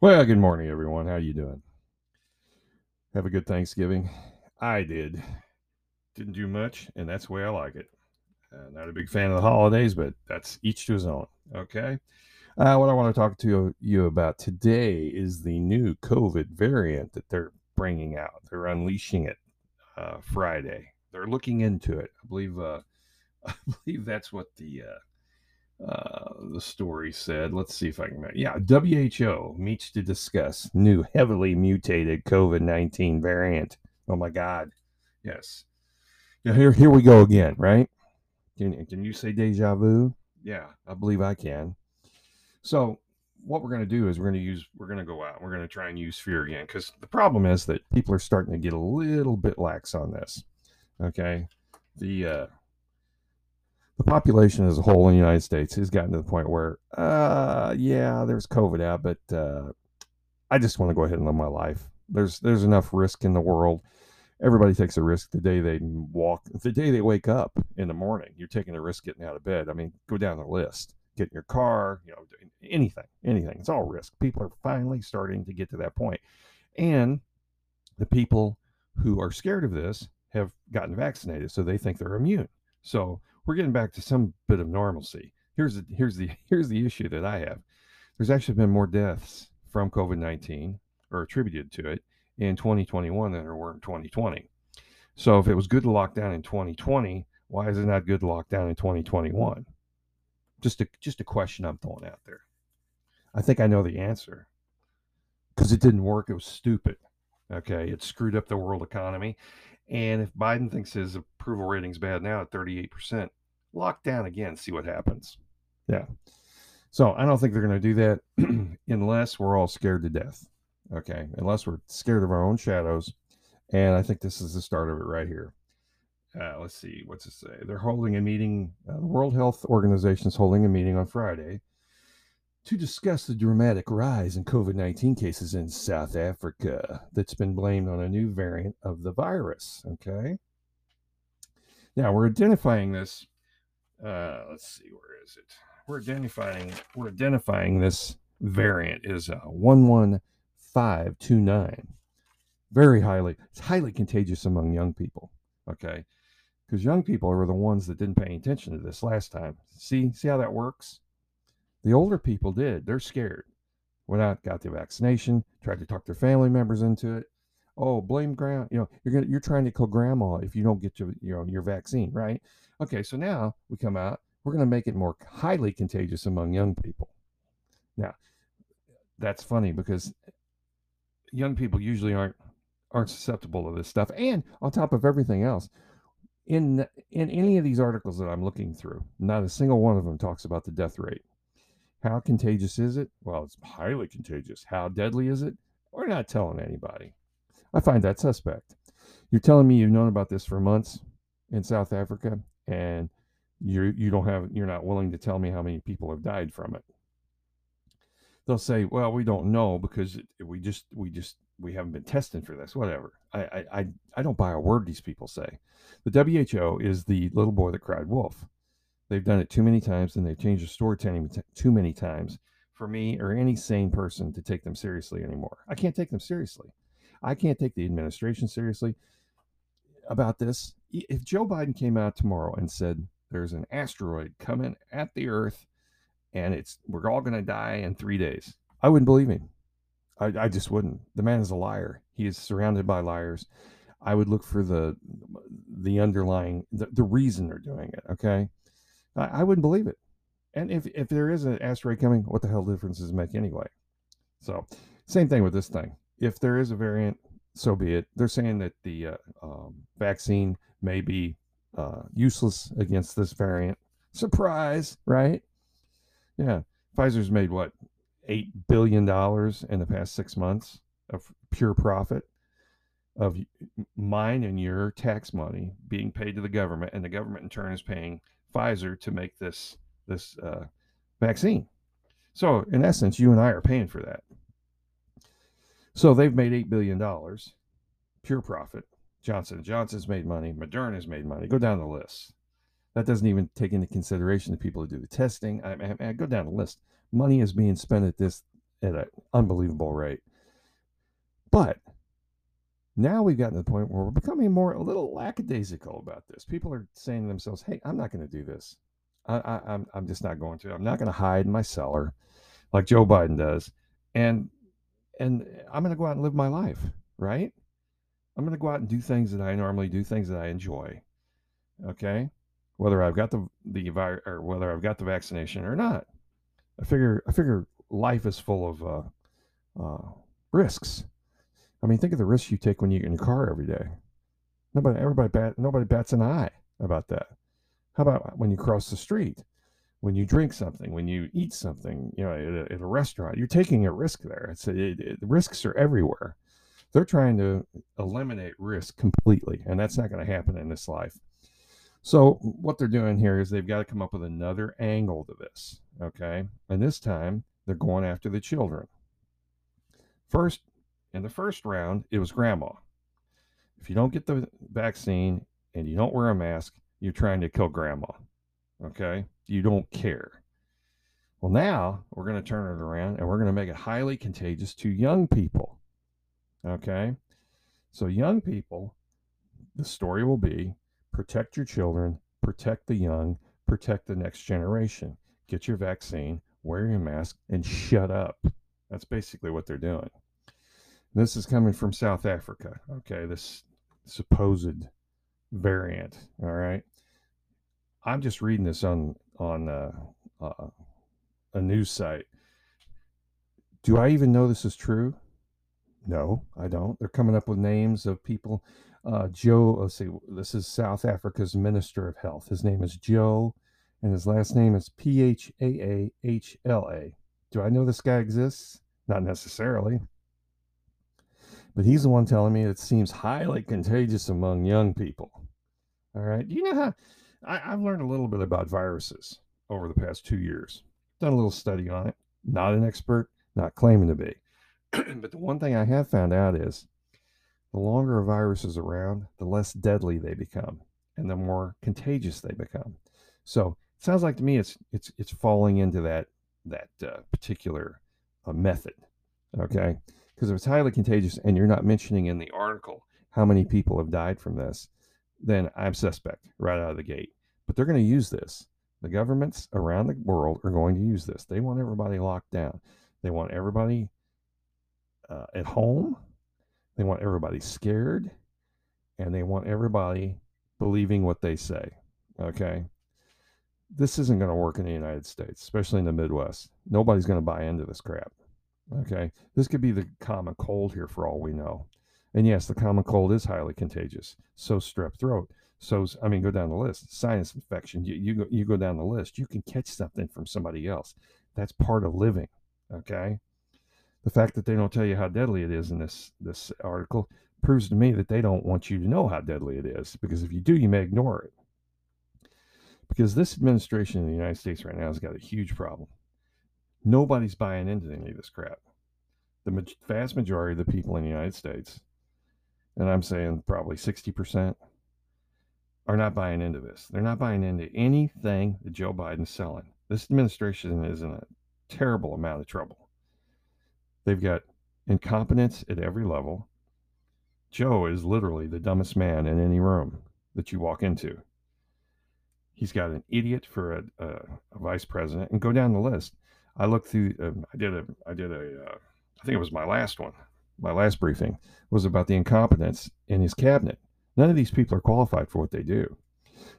Well, good morning, everyone. How you doing? Have a good Thanksgiving. I did. Didn't do much, and that's the way I like it. Uh, not a big fan of the holidays, but that's each to his own. Okay. Uh, what I want to talk to you about today is the new COVID variant that they're bringing out. They're unleashing it uh, Friday. They're looking into it. I believe. Uh, I believe that's what the uh, the story said. Let's see if I can. Yeah, WHO meets to discuss new heavily mutated COVID 19 variant. Oh my God. Yes. Yeah, here, here we go again, right? Can, can you say deja vu? Yeah, I believe I can. So, what we're going to do is we're going to use, we're going to go out, we're going to try and use fear again because the problem is that people are starting to get a little bit lax on this. Okay. The, uh, the population as a whole in the United States has gotten to the point where, uh, yeah, there's COVID out, but uh, I just want to go ahead and live my life. There's there's enough risk in the world. Everybody takes a risk the day they walk, the day they wake up in the morning. You're taking a risk getting out of bed. I mean, go down the list. Get in your car, you know, anything, anything. It's all risk. People are finally starting to get to that point, and the people who are scared of this have gotten vaccinated, so they think they're immune. So we're getting back to some bit of normalcy. Here's the here's the here's the issue that I have. There's actually been more deaths from COVID-19 or attributed to it in 2021 than there were in 2020. So if it was good to lock down in 2020, why is it not good to lock down in 2021? Just a just a question I'm throwing out there. I think I know the answer. Because it didn't work, it was stupid. Okay, it screwed up the world economy. And if Biden thinks his approval rating's bad now at 38%, lock down again, see what happens. Yeah. So I don't think they're going to do that unless we're all scared to death. Okay. Unless we're scared of our own shadows. And I think this is the start of it right here. Uh, let's see. What's it say? They're holding a meeting. Uh, the World Health Organization is holding a meeting on Friday to discuss the dramatic rise in COVID 19 cases in South Africa that's been blamed on a new variant of the virus. Okay. Now we're identifying this. Uh, let's see, where is it? We're identifying we're identifying this variant is uh, 11529. Very highly, it's highly contagious among young people. Okay. Because young people are the ones that didn't pay attention to this last time. See, see how that works? The older people did. They're scared. Went out, got the vaccination, tried to talk their family members into it. Oh, blame grandma. You know, you're gonna you're trying to kill grandma if you don't get your you know your vaccine, right? Okay, so now we come out. We're going to make it more highly contagious among young people. Now, that's funny because young people usually aren't aren't susceptible to this stuff. And on top of everything else, in in any of these articles that I'm looking through, not a single one of them talks about the death rate. How contagious is it? Well, it's highly contagious. How deadly is it? We're not telling anybody. I find that suspect. You're telling me you've known about this for months in South Africa and you you don't have you're not willing to tell me how many people have died from it. They'll say, "Well, we don't know because we just we just we haven't been testing for this. Whatever." I I I don't buy a word these people say. The WHO is the little boy that cried wolf. They've done it too many times and they've changed the storytelling too many times for me or any sane person to take them seriously anymore. I can't take them seriously. I can't take the administration seriously about this. If Joe Biden came out tomorrow and said there's an asteroid coming at the earth and it's we're all going to die in 3 days, I wouldn't believe him. I, I just wouldn't. The man is a liar. He is surrounded by liars. I would look for the the underlying the, the reason they're doing it, okay? I, I wouldn't believe it. And if, if there is an asteroid coming, what the hell difference does it make anyway? So, same thing with this thing. If there is a variant, so be it. They're saying that the uh, um, vaccine may be uh, useless against this variant. Surprise, right? Yeah. Pfizer's made what, $8 billion in the past six months of pure profit of mine and your tax money being paid to the government, and the government in turn is paying Pfizer to make this this uh, vaccine. So in essence, you and I are paying for that. So they've made eight billion dollars, pure profit. Johnson Johnson's made money. Moderna has made money. Go down the list. That doesn't even take into consideration the people who do the testing. I, I go down the list. Money is being spent at this at an unbelievable rate. But now we've gotten to the point where we're becoming more a little lackadaisical about this. People are saying to themselves, "Hey, I'm not going to do this. I, I, I'm I'm just not going to. I'm not going to hide in my cellar, like Joe Biden does, and and I'm going to go out and live my life. Right? I'm going to go out and do things that I normally do, things that I enjoy. Okay, whether I've got the the virus or whether I've got the vaccination or not. I figure I figure life is full of uh, uh, risks I mean, think of the risks you take when you get in your car every day. Nobody, everybody, bat, nobody bats an eye about that. How about when you cross the street, when you drink something, when you eat something, you know, at a, at a restaurant, you're taking a risk there. It's a, it, it, risks are everywhere. They're trying to eliminate risk completely, and that's not going to happen in this life. So what they're doing here is they've got to come up with another angle to this. Okay, and this time they're going after the children. First, in the first round, it was grandma. If you don't get the vaccine and you don't wear a mask, you're trying to kill grandma. Okay? You don't care. Well, now we're going to turn it around and we're going to make it highly contagious to young people. Okay? So, young people, the story will be protect your children, protect the young, protect the next generation. Get your vaccine, wear your mask, and shut up. That's basically what they're doing. This is coming from South Africa. Okay, this supposed variant. All right, I'm just reading this on on uh, uh, a news site. Do I even know this is true? No, I don't. They're coming up with names of people. Uh, Joe, let's see, this is South Africa's Minister of Health. His name is Joe, and his last name is P H A A H L A. Do I know this guy exists? Not necessarily. But he's the one telling me it seems highly contagious among young people. All right. Do you know how I, have learned a little bit about viruses over the past two years? Done a little study on it. Not an expert, not claiming to be. but the one thing I have found out is the longer a virus is around, the less deadly they become and the more contagious they become. So it sounds like to me it's it's it's falling into that that uh, particular uh, method. Okay. Because if it's highly contagious and you're not mentioning in the article how many people have died from this, then I'm suspect right out of the gate. But they're going to use this. The governments around the world are going to use this. They want everybody locked down. They want everybody uh, at home. They want everybody scared. And they want everybody believing what they say. Okay. This isn't going to work in the United States, especially in the Midwest. Nobody's going to buy into this crap. Okay. This could be the common cold here for all we know. And yes, the common cold is highly contagious. So strep throat. So I mean, go down the list. Sinus infection. You you go you go down the list. You can catch something from somebody else. That's part of living. Okay. The fact that they don't tell you how deadly it is in this this article proves to me that they don't want you to know how deadly it is. Because if you do, you may ignore it. Because this administration in the United States right now has got a huge problem. Nobody's buying into any of this crap. The vast majority of the people in the United States, and I'm saying probably 60%, are not buying into this. They're not buying into anything that Joe Biden's selling. This administration is in a terrible amount of trouble. They've got incompetence at every level. Joe is literally the dumbest man in any room that you walk into. He's got an idiot for a, a, a vice president, and go down the list. I looked through. Um, I did a. I did a. Uh, I think it was my last one. My last briefing was about the incompetence in his cabinet. None of these people are qualified for what they do.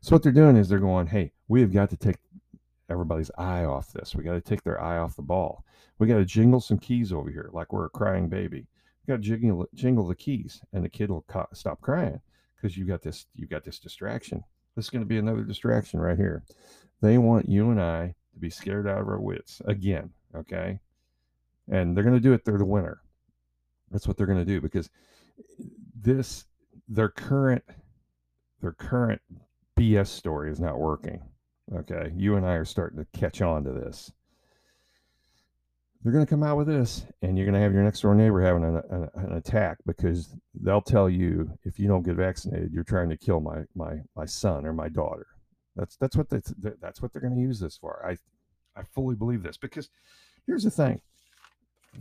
So what they're doing is they're going, "Hey, we have got to take everybody's eye off this. We got to take their eye off the ball. We got to jingle some keys over here, like we're a crying baby. We got to jingle jingle the keys, and the kid will co- stop crying because you got this. You got this distraction. This is going to be another distraction right here. They want you and I to be scared out of our wits again. Okay. And they're going to do it. They're the winner. That's what they're going to do because eh, this, their current, their current BS story is not working. Okay. You and I are starting to catch on to this. They're going to come out with this, and you're going to have your next door neighbor having an, an, an, attack because they'll tell you if you don't get vaccinated, you're trying to kill my my my son or my daughter. That's that's what that's, that's what they're going to use this for. I I fully believe this because here's the thing: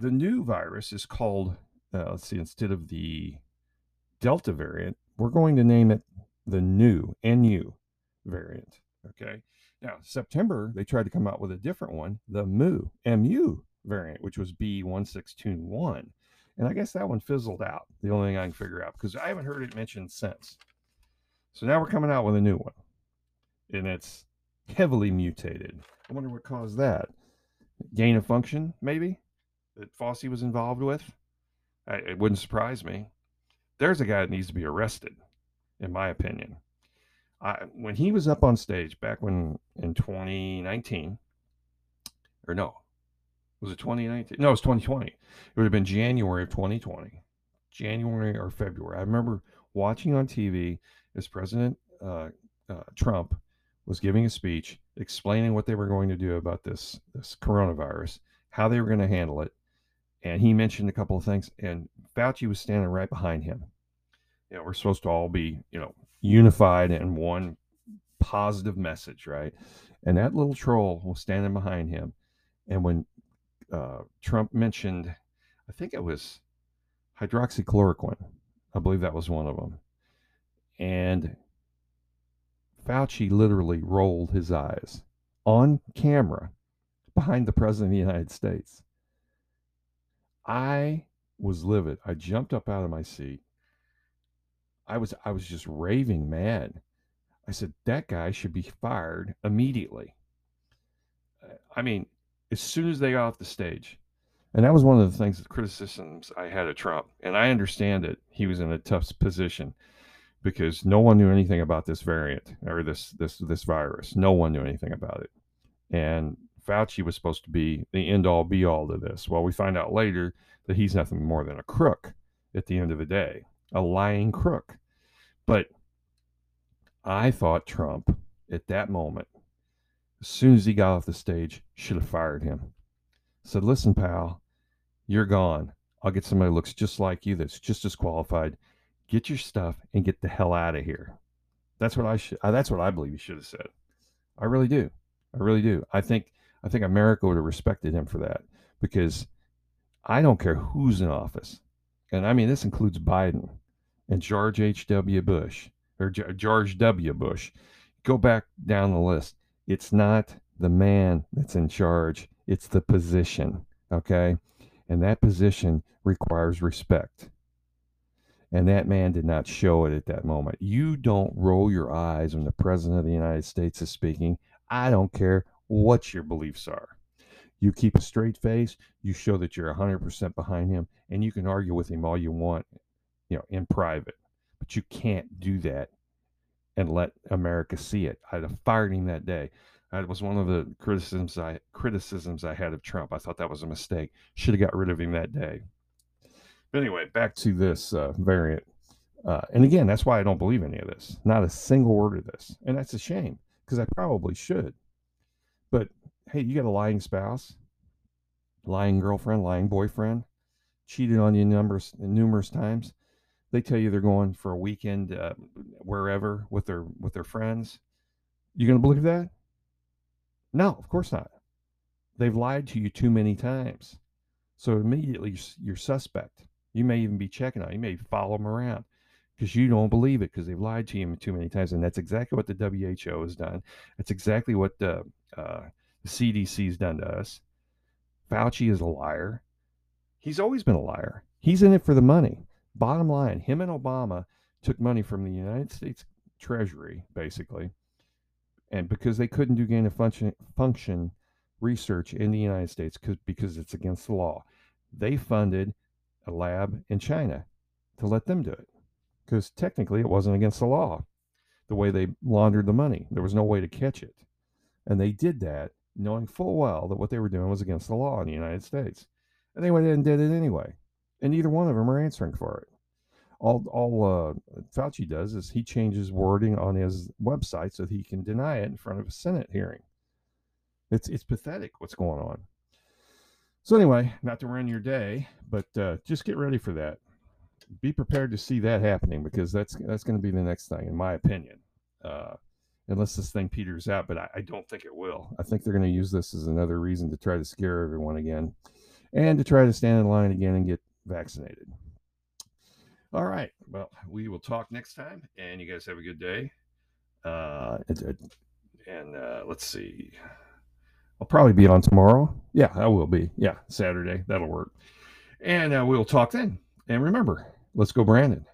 the new virus is called, uh, let's see, instead of the Delta variant, we're going to name it the new NU variant. Okay. Now, September, they tried to come out with a different one, the MU, MU variant, which was B1621. And I guess that one fizzled out. The only thing I can figure out because I haven't heard it mentioned since. So now we're coming out with a new one. And it's heavily mutated. I wonder what caused that. Gain of function, maybe, that Fauci was involved with. I, it wouldn't surprise me. There's a guy that needs to be arrested, in my opinion. I, when he was up on stage back when in 2019, or no, was it 2019? No, it was 2020. It would have been January of 2020, January or February. I remember watching on TV as President uh, uh, Trump was giving a speech explaining what they were going to do about this this coronavirus, how they were going to handle it, and he mentioned a couple of things. And Fauci was standing right behind him. You know, we're supposed to all be, you know, unified in one positive message, right? And that little troll was standing behind him. And when uh, Trump mentioned, I think it was hydroxychloroquine, I believe that was one of them. And Fauci literally rolled his eyes on camera behind the president of the United States. I was livid. I jumped up out of my seat. I was I was just raving mad. I said that guy should be fired immediately. Uh, I mean, as soon as they got off the stage. And that was one of the things, the criticisms I had of Trump. And I understand it. He was in a tough position because no one knew anything about this variant or this this this virus. No one knew anything about it. And Fauci was supposed to be the end all be all to this. Well, we find out later that he's nothing more than a crook at the end of the day, a lying crook. But I thought Trump at that moment, as soon as he got off the stage, should have fired him. Said, listen, pal, you're gone. I'll get somebody who looks just like you that's just as qualified. Get your stuff and get the hell out of here. That's what I should. Uh, that's what I believe he should have said. I really do. I really do. I think I think America would have respected him for that because I don't care who's in office. And I mean, this includes Biden and George H.W. Bush or George W. Bush. Go back down the list. It's not the man that's in charge, it's the position. Okay. And that position requires respect. And that man did not show it at that moment. You don't roll your eyes when the president of the United States is speaking. I don't care what your beliefs are. You keep a straight face, you show that you're 100% behind him, and you can argue with him all you want, you know, in private. But you can't do that and let America see it. I'd have fired him that day. That was one of the criticisms I criticisms I had of Trump. I thought that was a mistake. Should have got rid of him that day. But anyway, back to this uh, variant. Uh, and again, that's why I don't believe any of this. Not a single word of this, and that's a shame because I probably should. But hey, you got a lying spouse, lying girlfriend, lying boyfriend, cheated on you numbers numerous times. They tell you they're going for a weekend uh, wherever with their with their friends. You gonna believe that? No, of course not. They've lied to you too many times, so immediately you're suspect. You may even be checking on. You may follow them around because you don't believe it because they've lied to you too many times, and that's exactly what the WHO has done. That's exactly what the uh, the done to us. Fauci is a liar. He's always been a liar. He's in it for the money. Bottom line, him and Obama took money from the United States Treasury, basically, and because they couldn't do gain of function, function research in the United States because it's against the law, they funded a lab in China to let them do it because technically it wasn't against the law the way they laundered the money. There was no way to catch it. And they did that knowing full well that what they were doing was against the law in the United States. And they went in and did it anyway. And neither one of them are answering for it. All, all uh, Fauci does is he changes wording on his website so that he can deny it in front of a Senate hearing. It's, it's pathetic what's going on. So, anyway, not to ruin your day, but uh, just get ready for that. Be prepared to see that happening because that's that's going to be the next thing, in my opinion. Uh, unless this thing peters out, but I, I don't think it will. I think they're going to use this as another reason to try to scare everyone again. and to try to stand in line again and get vaccinated. All right. Well, we will talk next time, and you guys have a good day. Uh, and uh, let's see. I'll probably be on tomorrow. Yeah, I will be. Yeah, Saturday. That'll work. And uh, we'll talk then. And remember, let's go, Brandon.